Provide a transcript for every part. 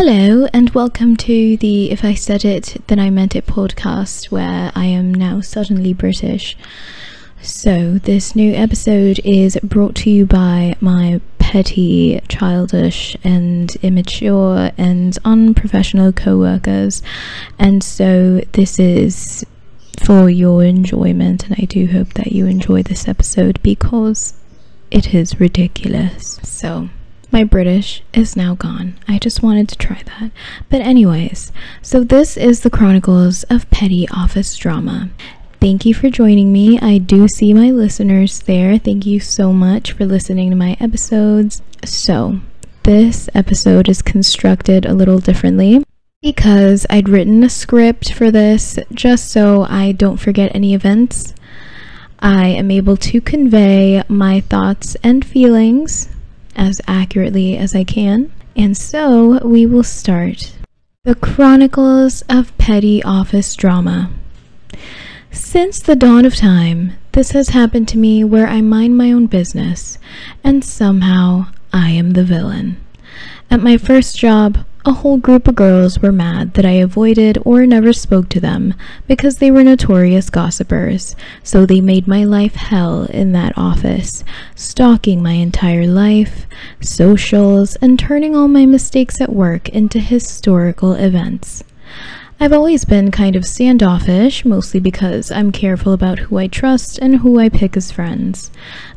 Hello, and welcome to the If I Said It, Then I Meant It podcast, where I am now suddenly British. So, this new episode is brought to you by my petty, childish, and immature and unprofessional co workers. And so, this is for your enjoyment, and I do hope that you enjoy this episode because it is ridiculous. So, my British is now gone. I just wanted to try that. But, anyways, so this is the Chronicles of Petty Office Drama. Thank you for joining me. I do see my listeners there. Thank you so much for listening to my episodes. So, this episode is constructed a little differently because I'd written a script for this just so I don't forget any events. I am able to convey my thoughts and feelings as accurately as I can. And so we will start. The Chronicles of Petty Office Drama. Since the dawn of time, this has happened to me where I mind my own business, and somehow I am the villain. At my first job, a whole group of girls were mad that I avoided or never spoke to them because they were notorious gossipers, so they made my life hell in that office, stalking my entire life, socials, and turning all my mistakes at work into historical events. I've always been kind of standoffish, mostly because I'm careful about who I trust and who I pick as friends.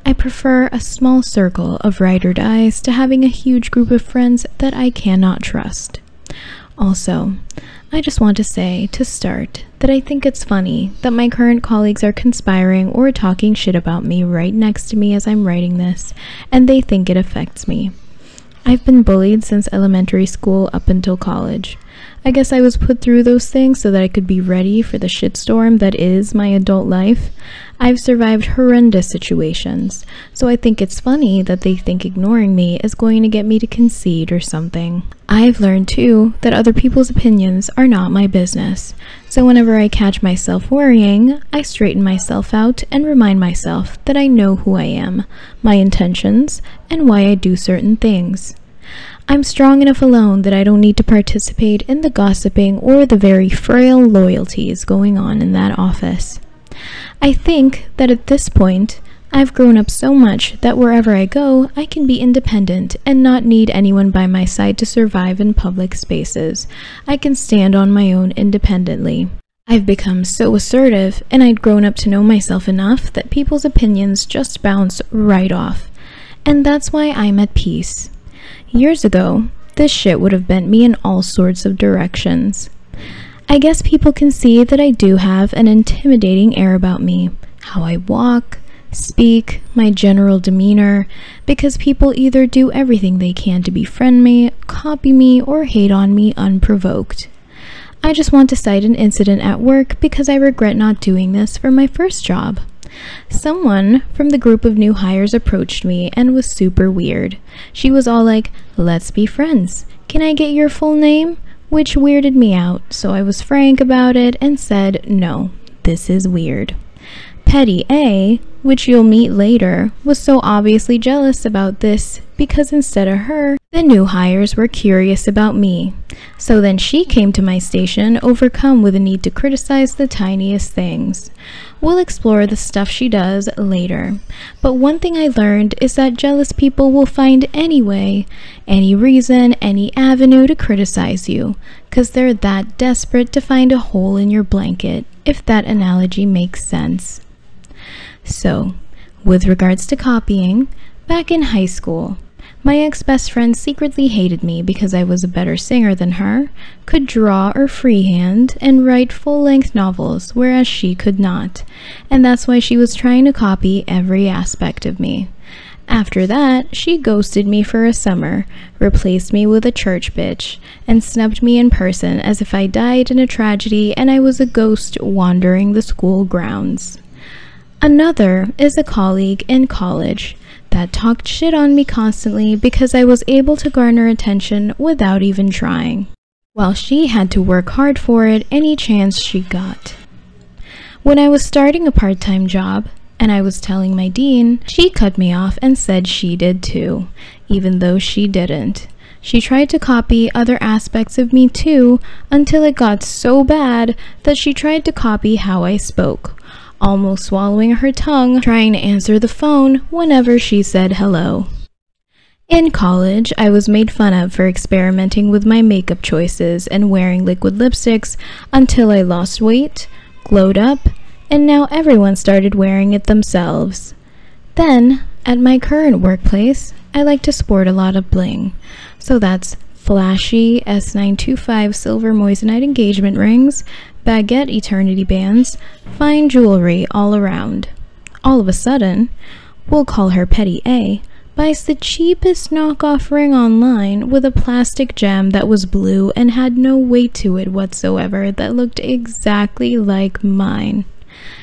I prefer a small circle of ride or dies to having a huge group of friends that I cannot trust. Also, I just want to say, to start, that I think it's funny that my current colleagues are conspiring or talking shit about me right next to me as I'm writing this, and they think it affects me. I've been bullied since elementary school up until college. I guess I was put through those things so that I could be ready for the shitstorm that is my adult life. I've survived horrendous situations, so I think it's funny that they think ignoring me is going to get me to concede or something. I've learned too that other people's opinions are not my business, so whenever I catch myself worrying, I straighten myself out and remind myself that I know who I am, my intentions, and why I do certain things. I'm strong enough alone that I don't need to participate in the gossiping or the very frail loyalties going on in that office. I think that at this point, I've grown up so much that wherever I go, I can be independent and not need anyone by my side to survive in public spaces. I can stand on my own independently. I've become so assertive, and I'd grown up to know myself enough that people's opinions just bounce right off. And that's why I'm at peace. Years ago, this shit would have bent me in all sorts of directions. I guess people can see that I do have an intimidating air about me, how I walk, speak, my general demeanor, because people either do everything they can to befriend me, copy me, or hate on me unprovoked. I just want to cite an incident at work because I regret not doing this for my first job. Someone from the group of new hires approached me and was super weird. She was all like, Let's be friends. Can I get your full name? Which weirded me out, so I was frank about it and said, No, this is weird. Petty A, which you'll meet later, was so obviously jealous about this because instead of her, the new hires were curious about me. So then she came to my station, overcome with a need to criticize the tiniest things. We'll explore the stuff she does later. But one thing I learned is that jealous people will find any way, any reason, any avenue to criticize you, because they're that desperate to find a hole in your blanket, if that analogy makes sense. So, with regards to copying, back in high school, my ex best friend secretly hated me because I was a better singer than her, could draw or freehand, and write full length novels, whereas she could not. And that's why she was trying to copy every aspect of me. After that, she ghosted me for a summer, replaced me with a church bitch, and snubbed me in person as if I died in a tragedy and I was a ghost wandering the school grounds. Another is a colleague in college that talked shit on me constantly because I was able to garner attention without even trying, while she had to work hard for it any chance she got. When I was starting a part time job, and I was telling my dean, she cut me off and said she did too, even though she didn't. She tried to copy other aspects of me too until it got so bad that she tried to copy how I spoke, almost swallowing her tongue trying to answer the phone whenever she said hello. In college, I was made fun of for experimenting with my makeup choices and wearing liquid lipsticks until I lost weight, glowed up, and now everyone started wearing it themselves. Then, at my current workplace, I like to sport a lot of bling. So that's flashy S925 silver moissanite engagement rings, baguette eternity bands, fine jewelry all around. All of a sudden, we'll call her Petty A, buys the cheapest knockoff ring online with a plastic gem that was blue and had no weight to it whatsoever that looked exactly like mine.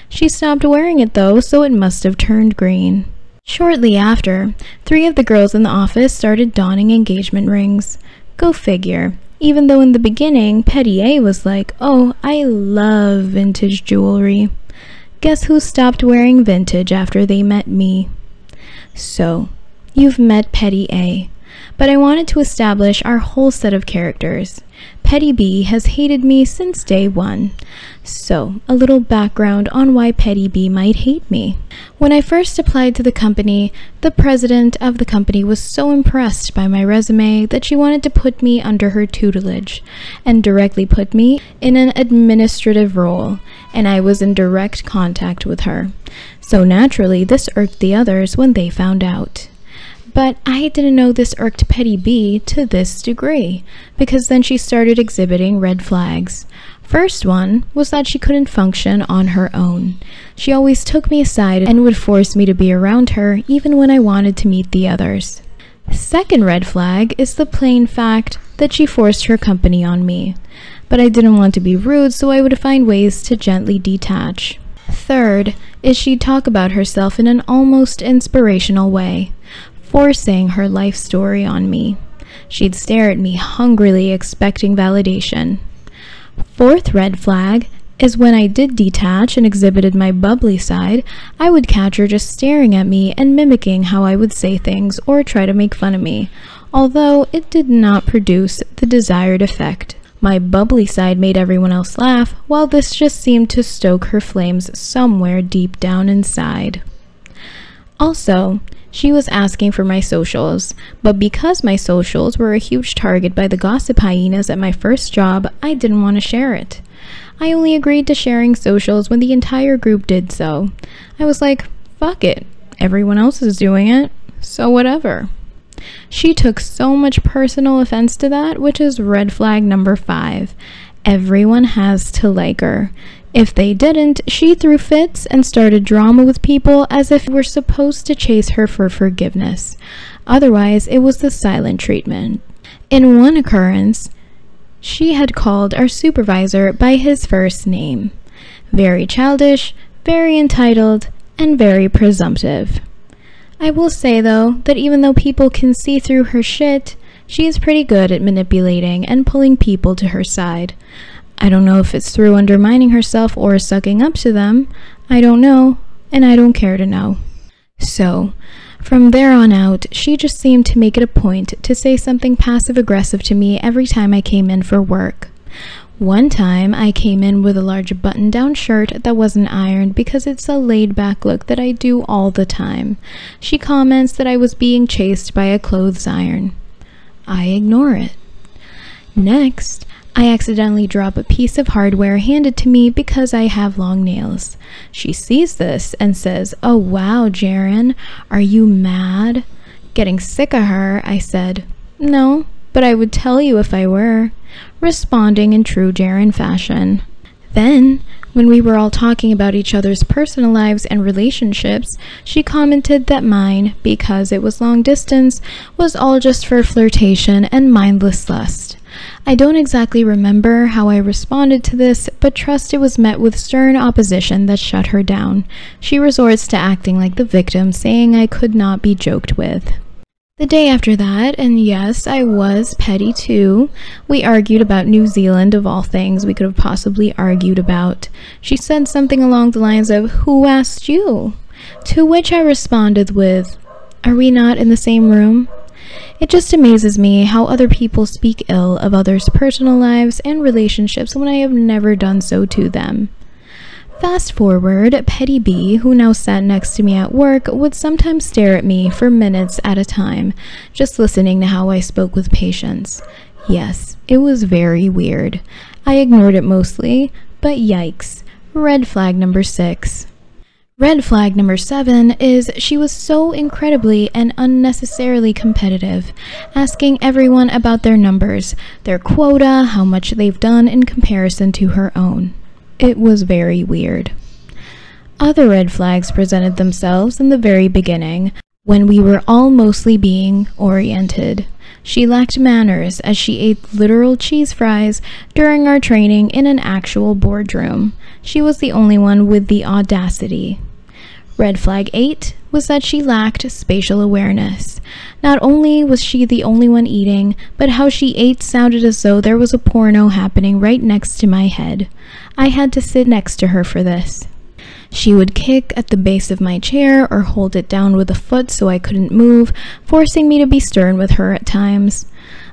She stopped wearing it though, so it must have turned green. Shortly after, three of the girls in the office started donning engagement rings. Go figure. Even though in the beginning, Petty A was like, oh, I love vintage jewelry. Guess who stopped wearing vintage after they met me? So, you've met Petty A, but I wanted to establish our whole set of characters. Petty B has hated me since day one. So, a little background on why Petty B might hate me. When I first applied to the company, the president of the company was so impressed by my resume that she wanted to put me under her tutelage and directly put me in an administrative role, and I was in direct contact with her. So naturally, this irked the others when they found out. But I didn't know this irked Petty B to this degree, because then she started exhibiting red flags. First one was that she couldn't function on her own. She always took me aside and would force me to be around her even when I wanted to meet the others. Second red flag is the plain fact that she forced her company on me. But I didn't want to be rude, so I would find ways to gently detach. Third is she'd talk about herself in an almost inspirational way forcing her life story on me. She'd stare at me hungrily, expecting validation. Fourth red flag is when I did detach and exhibited my bubbly side, I would catch her just staring at me and mimicking how I would say things or try to make fun of me, although it did not produce the desired effect. My bubbly side made everyone else laugh, while this just seemed to stoke her flames somewhere deep down inside. Also, she was asking for my socials, but because my socials were a huge target by the gossip hyenas at my first job, I didn't want to share it. I only agreed to sharing socials when the entire group did so. I was like, fuck it, everyone else is doing it, so whatever. She took so much personal offense to that, which is red flag number five. Everyone has to like her. If they didn't, she threw fits and started drama with people as if we're supposed to chase her for forgiveness. Otherwise, it was the silent treatment. In one occurrence, she had called our supervisor by his first name. Very childish, very entitled, and very presumptive. I will say, though, that even though people can see through her shit, she is pretty good at manipulating and pulling people to her side. I don't know if it's through undermining herself or sucking up to them. I don't know, and I don't care to know. So, from there on out, she just seemed to make it a point to say something passive aggressive to me every time I came in for work. One time, I came in with a large button down shirt that wasn't ironed because it's a laid back look that I do all the time. She comments that I was being chased by a clothes iron. I ignore it. Next, I accidentally drop a piece of hardware handed to me because I have long nails. She sees this and says, Oh wow, Jaren, are you mad? Getting sick of her, I said, No, but I would tell you if I were, responding in true Jaren fashion. Then, when we were all talking about each other's personal lives and relationships, she commented that mine, because it was long distance, was all just for flirtation and mindless lust. I don't exactly remember how I responded to this, but trust it was met with stern opposition that shut her down. She resorts to acting like the victim, saying I could not be joked with. The day after that, and yes, I was petty too, we argued about New Zealand of all things we could have possibly argued about. She said something along the lines of, Who asked you? To which I responded with, Are we not in the same room? It just amazes me how other people speak ill of others' personal lives and relationships when I have never done so to them. Fast forward, Petty B, who now sat next to me at work, would sometimes stare at me for minutes at a time, just listening to how I spoke with patients. Yes, it was very weird. I ignored it mostly, but yikes. Red flag number six. Red flag number seven is she was so incredibly and unnecessarily competitive, asking everyone about their numbers, their quota, how much they've done in comparison to her own. It was very weird. Other red flags presented themselves in the very beginning, when we were all mostly being oriented. She lacked manners as she ate literal cheese fries during our training in an actual boardroom. She was the only one with the audacity. Red flag 8 was that she lacked spatial awareness. Not only was she the only one eating, but how she ate sounded as though there was a porno happening right next to my head. I had to sit next to her for this. She would kick at the base of my chair or hold it down with a foot so I couldn't move, forcing me to be stern with her at times.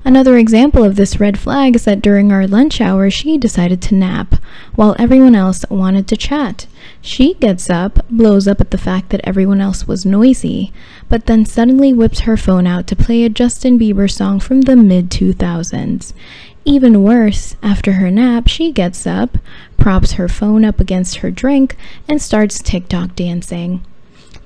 Another example of this red flag is that during our lunch hour, she decided to nap, while everyone else wanted to chat. She gets up, blows up at the fact that everyone else was noisy, but then suddenly whips her phone out to play a Justin Bieber song from the mid 2000s. Even worse, after her nap, she gets up, props her phone up against her drink, and starts TikTok dancing.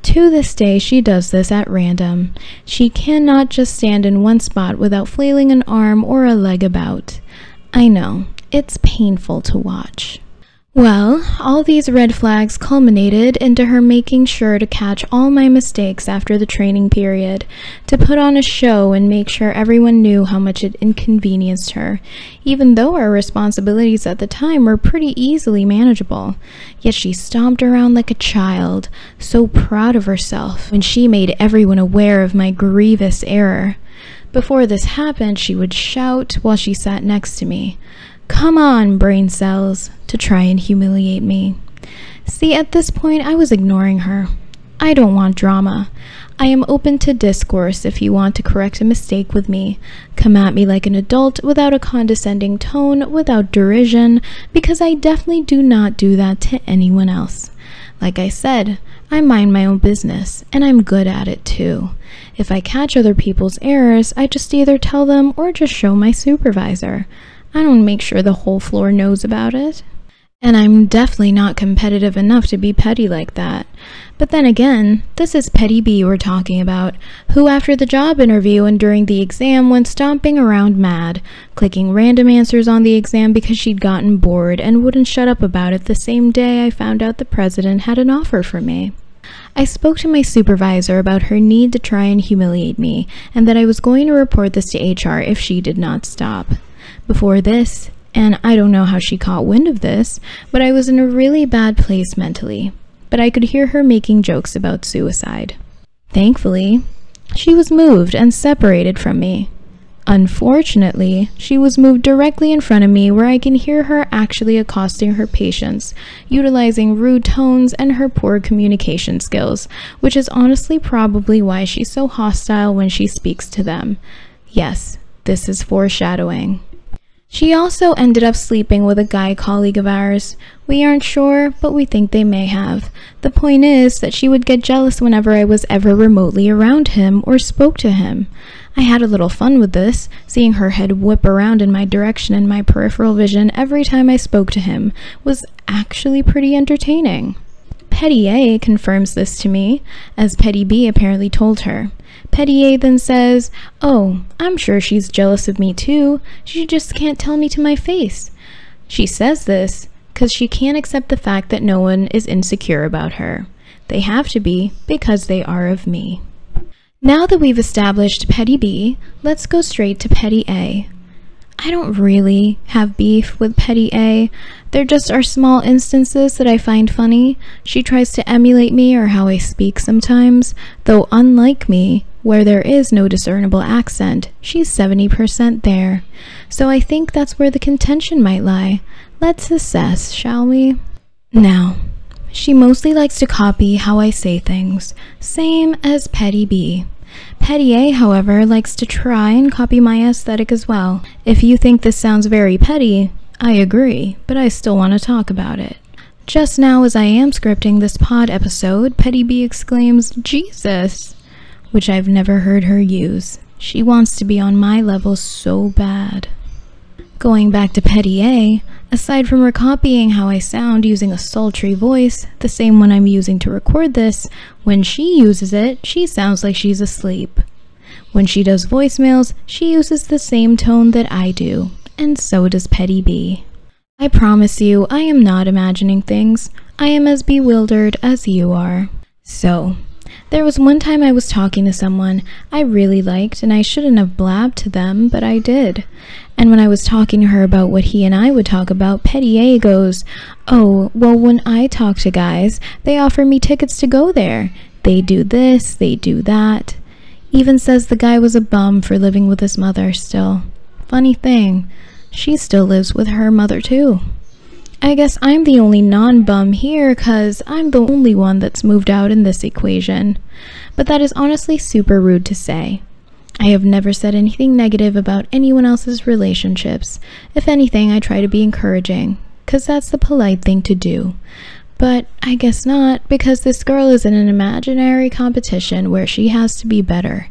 To this day, she does this at random. She cannot just stand in one spot without flailing an arm or a leg about. I know, it's painful to watch. Well, all these red flags culminated into her making sure to catch all my mistakes after the training period, to put on a show and make sure everyone knew how much it inconvenienced her, even though our responsibilities at the time were pretty easily manageable. Yet she stomped around like a child, so proud of herself, when she made everyone aware of my grievous error. Before this happened, she would shout while she sat next to me. Come on, brain cells, to try and humiliate me. See, at this point, I was ignoring her. I don't want drama. I am open to discourse if you want to correct a mistake with me. Come at me like an adult without a condescending tone, without derision, because I definitely do not do that to anyone else. Like I said, I mind my own business, and I'm good at it too. If I catch other people's errors, I just either tell them or just show my supervisor. I don't make sure the whole floor knows about it. And I'm definitely not competitive enough to be petty like that. But then again, this is Petty B we're talking about, who after the job interview and during the exam went stomping around mad, clicking random answers on the exam because she'd gotten bored and wouldn't shut up about it the same day I found out the president had an offer for me. I spoke to my supervisor about her need to try and humiliate me, and that I was going to report this to HR if she did not stop. Before this, and I don't know how she caught wind of this, but I was in a really bad place mentally. But I could hear her making jokes about suicide. Thankfully, she was moved and separated from me. Unfortunately, she was moved directly in front of me where I can hear her actually accosting her patients, utilizing rude tones and her poor communication skills, which is honestly probably why she's so hostile when she speaks to them. Yes, this is foreshadowing. She also ended up sleeping with a guy colleague of ours. We aren't sure, but we think they may have. The point is that she would get jealous whenever I was ever remotely around him or spoke to him. I had a little fun with this, seeing her head whip around in my direction and my peripheral vision every time I spoke to him was actually pretty entertaining. Petty A confirms this to me, as Petty B apparently told her. Petty A then says, Oh, I'm sure she's jealous of me too. She just can't tell me to my face. She says this because she can't accept the fact that no one is insecure about her. They have to be because they are of me. Now that we've established Petty B, let's go straight to Petty A. I don't really have beef with Petty A. There just are small instances that I find funny. She tries to emulate me or how I speak sometimes, though unlike me, where there is no discernible accent, she's 70% there. So I think that's where the contention might lie. Let's assess, shall we? Now, she mostly likes to copy how I say things, same as Petty B. Petty A, however, likes to try and copy my aesthetic as well. If you think this sounds very petty, I agree, but I still want to talk about it. Just now, as I am scripting this pod episode, Petty B exclaims, Jesus! Which I've never heard her use. She wants to be on my level so bad. Going back to Petty A, aside from her copying how I sound using a sultry voice, the same one I'm using to record this, when she uses it, she sounds like she's asleep. When she does voicemails, she uses the same tone that I do, and so does Petty B. I promise you, I am not imagining things. I am as bewildered as you are. So, there was one time I was talking to someone I really liked, and I shouldn't have blabbed to them, but I did. And when I was talking to her about what he and I would talk about, Petty A goes, Oh, well, when I talk to guys, they offer me tickets to go there. They do this, they do that. Even says the guy was a bum for living with his mother still. Funny thing, she still lives with her mother too. I guess I'm the only non bum here because I'm the only one that's moved out in this equation. But that is honestly super rude to say. I have never said anything negative about anyone else's relationships. If anything, I try to be encouraging, because that's the polite thing to do. But I guess not, because this girl is in an imaginary competition where she has to be better,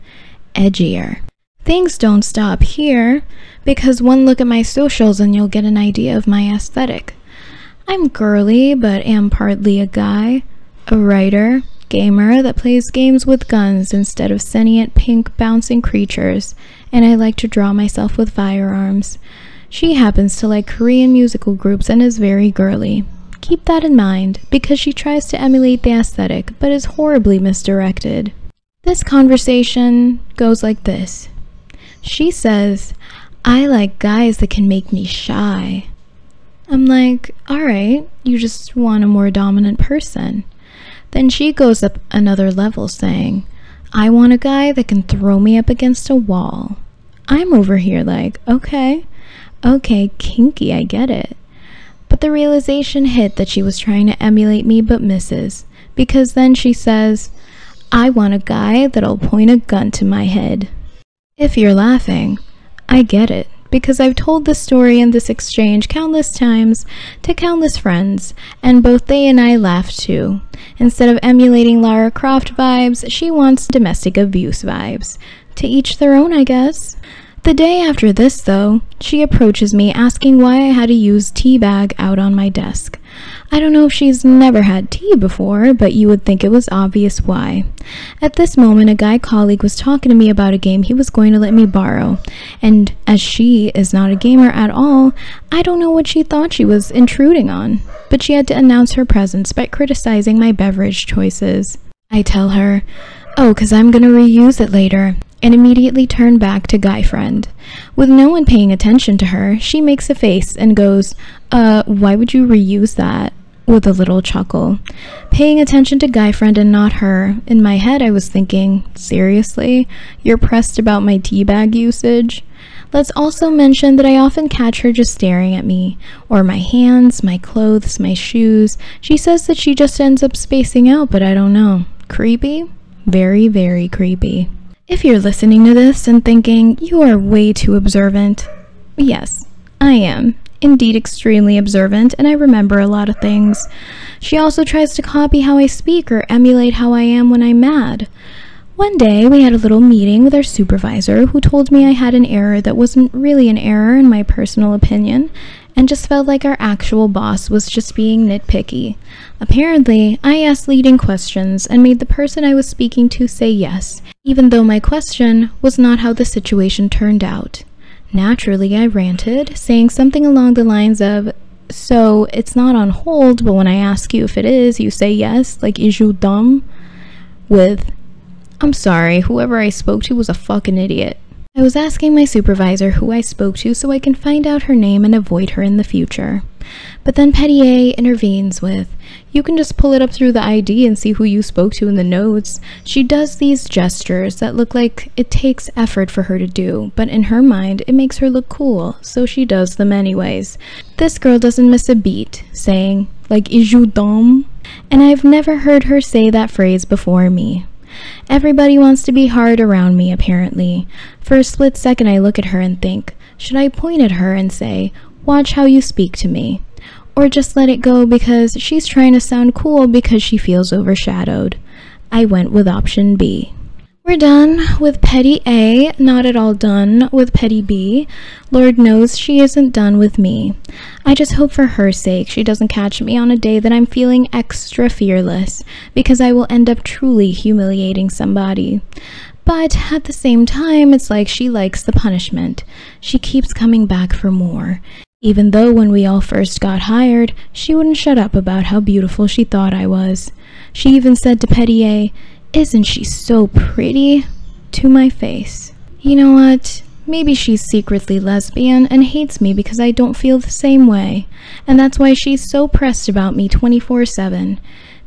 edgier. Things don't stop here, because one look at my socials and you'll get an idea of my aesthetic. I'm girly, but am partly a guy, a writer, gamer that plays games with guns instead of sentient pink bouncing creatures, and I like to draw myself with firearms. She happens to like Korean musical groups and is very girly. Keep that in mind, because she tries to emulate the aesthetic, but is horribly misdirected. This conversation goes like this She says, I like guys that can make me shy. I'm like, alright, you just want a more dominant person. Then she goes up another level saying, I want a guy that can throw me up against a wall. I'm over here like, okay, okay, kinky, I get it. But the realization hit that she was trying to emulate me but misses, because then she says, I want a guy that'll point a gun to my head. If you're laughing, I get it because I've told this story and this exchange countless times to countless friends, and both they and I laugh too. Instead of emulating Lara Croft vibes, she wants domestic abuse vibes. To each their own, I guess. The day after this, though, she approaches me asking why I had a use tea bag out on my desk. I don't know if she's never had tea before, but you would think it was obvious why. At this moment, a guy colleague was talking to me about a game he was going to let me borrow, and as she is not a gamer at all, I don't know what she thought she was intruding on, but she had to announce her presence by criticizing my beverage choices. I tell her, Oh, because I'm going to reuse it later and immediately turn back to guy friend. With no one paying attention to her, she makes a face and goes, Uh, why would you reuse that? With a little chuckle. Paying attention to guy friend and not her, in my head I was thinking, Seriously? You're pressed about my teabag usage? Let's also mention that I often catch her just staring at me, or my hands, my clothes, my shoes. She says that she just ends up spacing out, but I don't know. Creepy? Very, very creepy. If you're listening to this and thinking you are way too observant, yes, I am. Indeed, extremely observant, and I remember a lot of things. She also tries to copy how I speak or emulate how I am when I'm mad. One day, we had a little meeting with our supervisor who told me I had an error that wasn't really an error in my personal opinion, and just felt like our actual boss was just being nitpicky. Apparently, I asked leading questions and made the person I was speaking to say yes, even though my question was not how the situation turned out. Naturally, I ranted, saying something along the lines of, So, it's not on hold, but when I ask you if it is, you say yes, like, is you dumb? With, I'm sorry, whoever I spoke to was a fucking idiot. I was asking my supervisor who I spoke to so I can find out her name and avoid her in the future. But then Petty A intervenes with, You can just pull it up through the ID and see who you spoke to in the notes. She does these gestures that look like it takes effort for her to do, but in her mind, it makes her look cool, so she does them anyways. This girl doesn't miss a beat, saying, like, Is you dumb? And I've never heard her say that phrase before me. Everybody wants to be hard around me, apparently. For a split second, I look at her and think, should I point at her and say, Watch how you speak to me? Or just let it go because she's trying to sound cool because she feels overshadowed? I went with option B. We're done with Petty A, not at all done with Petty B. Lord knows she isn't done with me. I just hope for her sake she doesn't catch me on a day that I'm feeling extra fearless, because I will end up truly humiliating somebody. But at the same time, it's like she likes the punishment. She keeps coming back for more. Even though when we all first got hired, she wouldn't shut up about how beautiful she thought I was. She even said to Petty A, isn't she so pretty? To my face. You know what? Maybe she's secretly lesbian and hates me because I don't feel the same way, and that's why she's so pressed about me 24 7.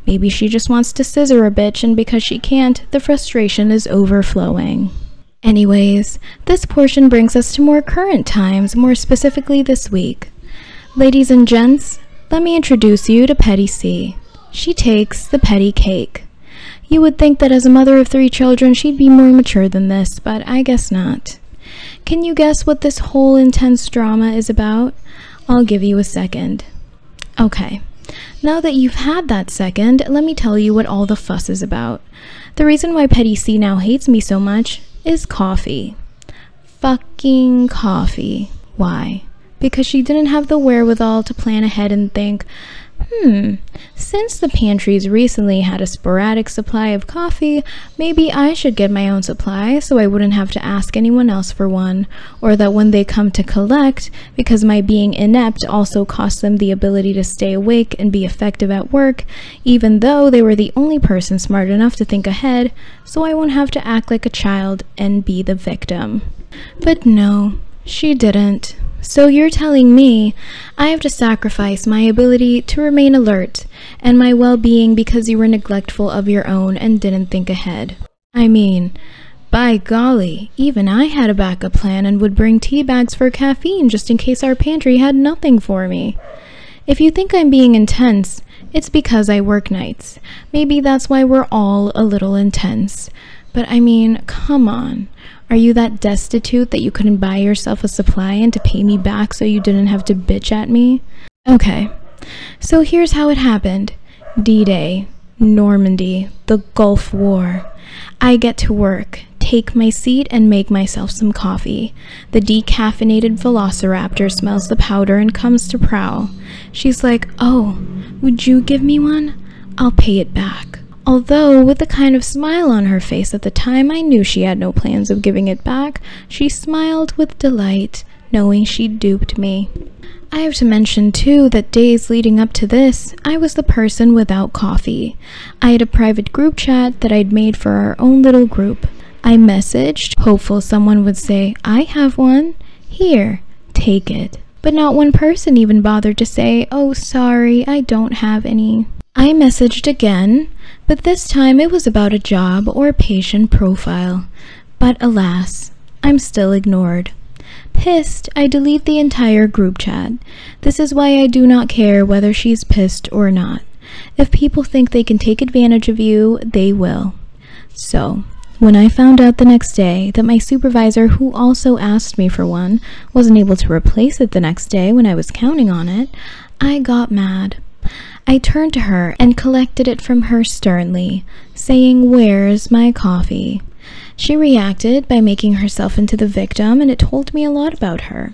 Maybe she just wants to scissor a bitch, and because she can't, the frustration is overflowing. Anyways, this portion brings us to more current times, more specifically this week. Ladies and gents, let me introduce you to Petty C. She takes the petty cake. You would think that as a mother of three children, she'd be more mature than this, but I guess not. Can you guess what this whole intense drama is about? I'll give you a second. Okay. Now that you've had that second, let me tell you what all the fuss is about. The reason why Petty C now hates me so much is coffee. Fucking coffee. Why? Because she didn't have the wherewithal to plan ahead and think, Hmm, since the pantries recently had a sporadic supply of coffee, maybe I should get my own supply so I wouldn't have to ask anyone else for one, or that when they come to collect, because my being inept also costs them the ability to stay awake and be effective at work, even though they were the only person smart enough to think ahead, so I won't have to act like a child and be the victim. But no, she didn't. So you're telling me I have to sacrifice my ability to remain alert and my well being because you were neglectful of your own and didn't think ahead. I mean, by golly, even I had a backup plan and would bring tea bags for caffeine just in case our pantry had nothing for me. If you think I'm being intense, it's because I work nights. Maybe that's why we're all a little intense. But I mean, come on. Are you that destitute that you couldn't buy yourself a supply and to pay me back so you didn't have to bitch at me? Okay, so here's how it happened D Day, Normandy, the Gulf War. I get to work, take my seat, and make myself some coffee. The decaffeinated velociraptor smells the powder and comes to prowl. She's like, Oh, would you give me one? I'll pay it back. Although, with a kind of smile on her face at the time, I knew she had no plans of giving it back. She smiled with delight, knowing she'd duped me. I have to mention, too, that days leading up to this, I was the person without coffee. I had a private group chat that I'd made for our own little group. I messaged, hopeful someone would say, I have one. Here, take it. But not one person even bothered to say, Oh, sorry, I don't have any. I messaged again, but this time it was about a job or a patient profile. But alas, I'm still ignored. Pissed, I delete the entire group chat. This is why I do not care whether she's pissed or not. If people think they can take advantage of you, they will. So, when I found out the next day that my supervisor, who also asked me for one, wasn't able to replace it the next day when I was counting on it, I got mad. I turned to her and collected it from her sternly, saying, Where's my coffee? She reacted by making herself into the victim, and it told me a lot about her.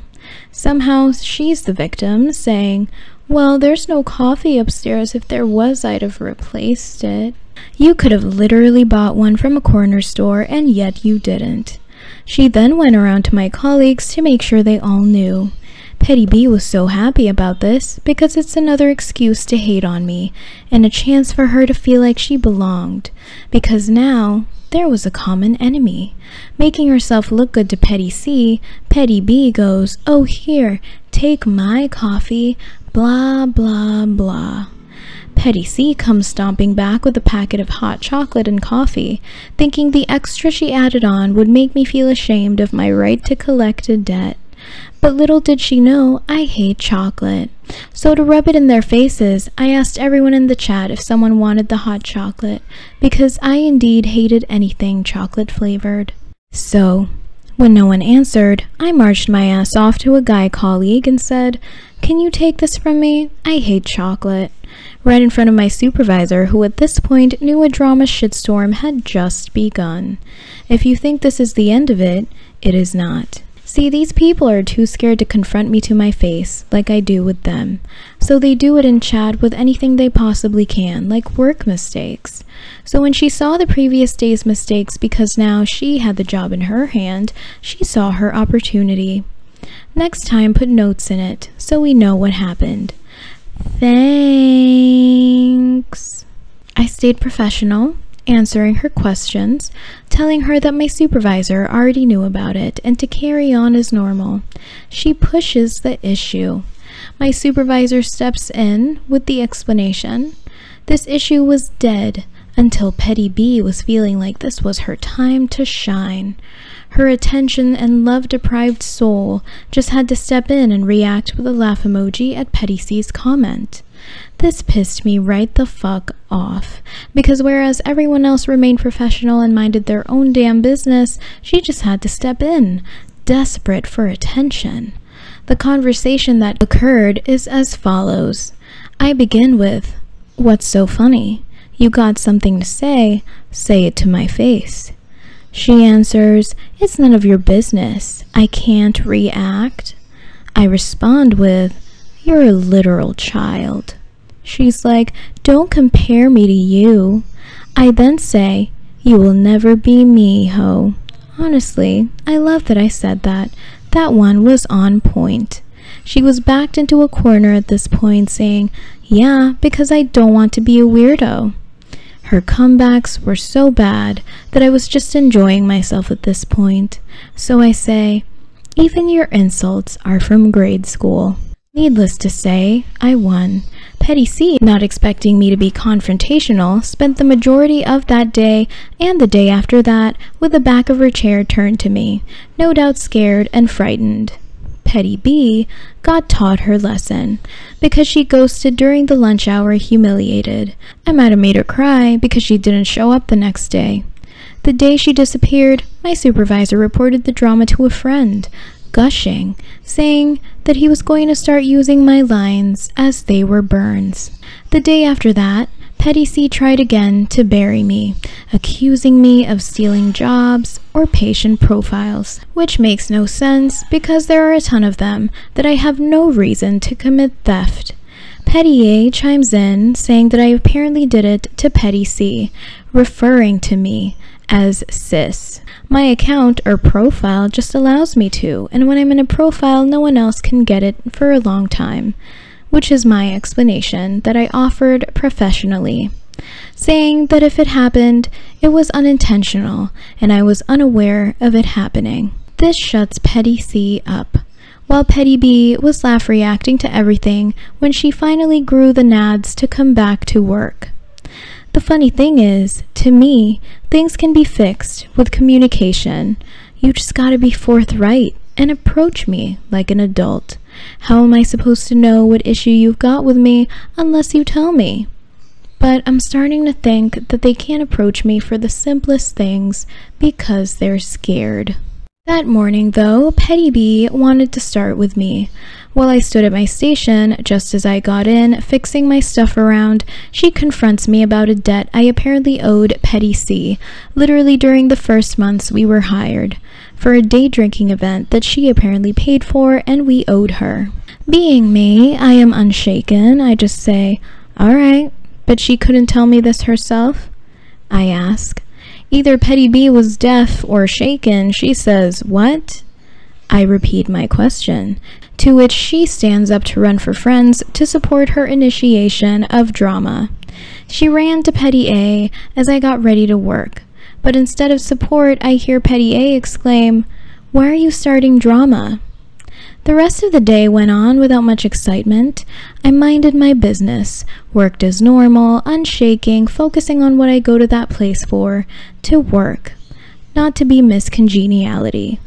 Somehow she's the victim, saying, Well, there's no coffee upstairs. If there was, I'd have replaced it. You could have literally bought one from a corner store, and yet you didn't. She then went around to my colleagues to make sure they all knew. Petty B was so happy about this because it's another excuse to hate on me and a chance for her to feel like she belonged because now there was a common enemy. Making herself look good to Petty C, Petty B goes, Oh, here, take my coffee, blah, blah, blah. Petty C comes stomping back with a packet of hot chocolate and coffee, thinking the extra she added on would make me feel ashamed of my right to collect a debt. But little did she know I hate chocolate. So, to rub it in their faces, I asked everyone in the chat if someone wanted the hot chocolate, because I indeed hated anything chocolate flavored. So, when no one answered, I marched my ass off to a guy colleague and said, Can you take this from me? I hate chocolate. Right in front of my supervisor, who at this point knew a drama shitstorm had just begun. If you think this is the end of it, it is not. See, these people are too scared to confront me to my face, like I do with them. So they do it in chat with anything they possibly can, like work mistakes. So when she saw the previous day's mistakes because now she had the job in her hand, she saw her opportunity. Next time, put notes in it so we know what happened. Thanks. I stayed professional answering her questions, telling her that my supervisor already knew about it and to carry on as normal. She pushes the issue. My supervisor steps in with the explanation. This issue was dead until Petty B was feeling like this was her time to shine. Her attention and love deprived soul just had to step in and react with a laugh emoji at Petty C's comment. This pissed me right the fuck off. Because whereas everyone else remained professional and minded their own damn business, she just had to step in, desperate for attention. The conversation that occurred is as follows I begin with, What's so funny? You got something to say, say it to my face. She answers, It's none of your business. I can't react. I respond with, You're a literal child. She's like, Don't compare me to you. I then say, You will never be me, ho. Honestly, I love that I said that. That one was on point. She was backed into a corner at this point, saying, Yeah, because I don't want to be a weirdo. Her comebacks were so bad that I was just enjoying myself at this point. So I say, Even your insults are from grade school. Needless to say, I won. Petty C, not expecting me to be confrontational, spent the majority of that day and the day after that with the back of her chair turned to me, no doubt scared and frightened. Petty B got taught her lesson because she ghosted during the lunch hour humiliated. I might have made her cry because she didn't show up the next day. The day she disappeared, my supervisor reported the drama to a friend, gushing, saying that he was going to start using my lines as they were burns. The day after that, Petty C tried again to bury me, accusing me of stealing jobs or patient profiles, which makes no sense because there are a ton of them that I have no reason to commit theft. Petty A chimes in saying that I apparently did it to Petty C, referring to me as sis. My account or profile just allows me to, and when I'm in a profile, no one else can get it for a long time, which is my explanation that I offered professionally, saying that if it happened, it was unintentional and I was unaware of it happening. This shuts Petty C up. While Petty B was laugh reacting to everything when she finally grew the nads to come back to work. The funny thing is, to me, things can be fixed with communication. You just gotta be forthright and approach me like an adult. How am I supposed to know what issue you've got with me unless you tell me? But I'm starting to think that they can't approach me for the simplest things because they're scared. That morning, though, Petty B wanted to start with me. While I stood at my station, just as I got in, fixing my stuff around, she confronts me about a debt I apparently owed Petty C, literally during the first months we were hired, for a day drinking event that she apparently paid for and we owed her. Being me, I am unshaken. I just say, Alright, but she couldn't tell me this herself? I ask. Either Petty B was deaf or shaken. She says, What? I repeat my question to which she stands up to run for friends to support her initiation of drama. She ran to Petty A as I got ready to work, but instead of support, I hear Petty A exclaim, Why are you starting drama? The rest of the day went on without much excitement. I minded my business, worked as normal, unshaking, focusing on what I go to that place for to work, not to be Miss Congeniality.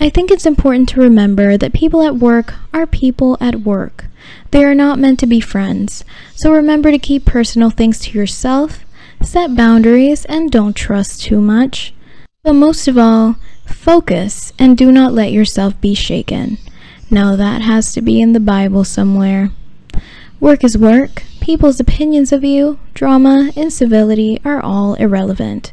I think it's important to remember that people at work are people at work. They are not meant to be friends. So remember to keep personal things to yourself, set boundaries, and don't trust too much. But most of all, focus and do not let yourself be shaken. Now that has to be in the Bible somewhere. Work is work. People's opinions of you, drama, incivility are all irrelevant.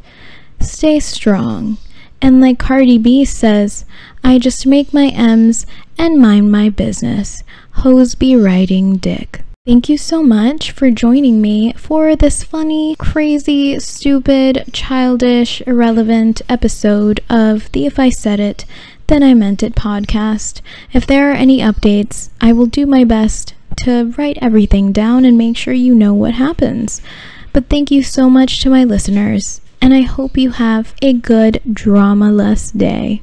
Stay strong. And like Cardi B says, I just make my M's and mind my business. Hoes be riding dick. Thank you so much for joining me for this funny, crazy, stupid, childish, irrelevant episode of the If I Said It, Then I Meant It podcast. If there are any updates, I will do my best to write everything down and make sure you know what happens. But thank you so much to my listeners, and I hope you have a good, drama less day.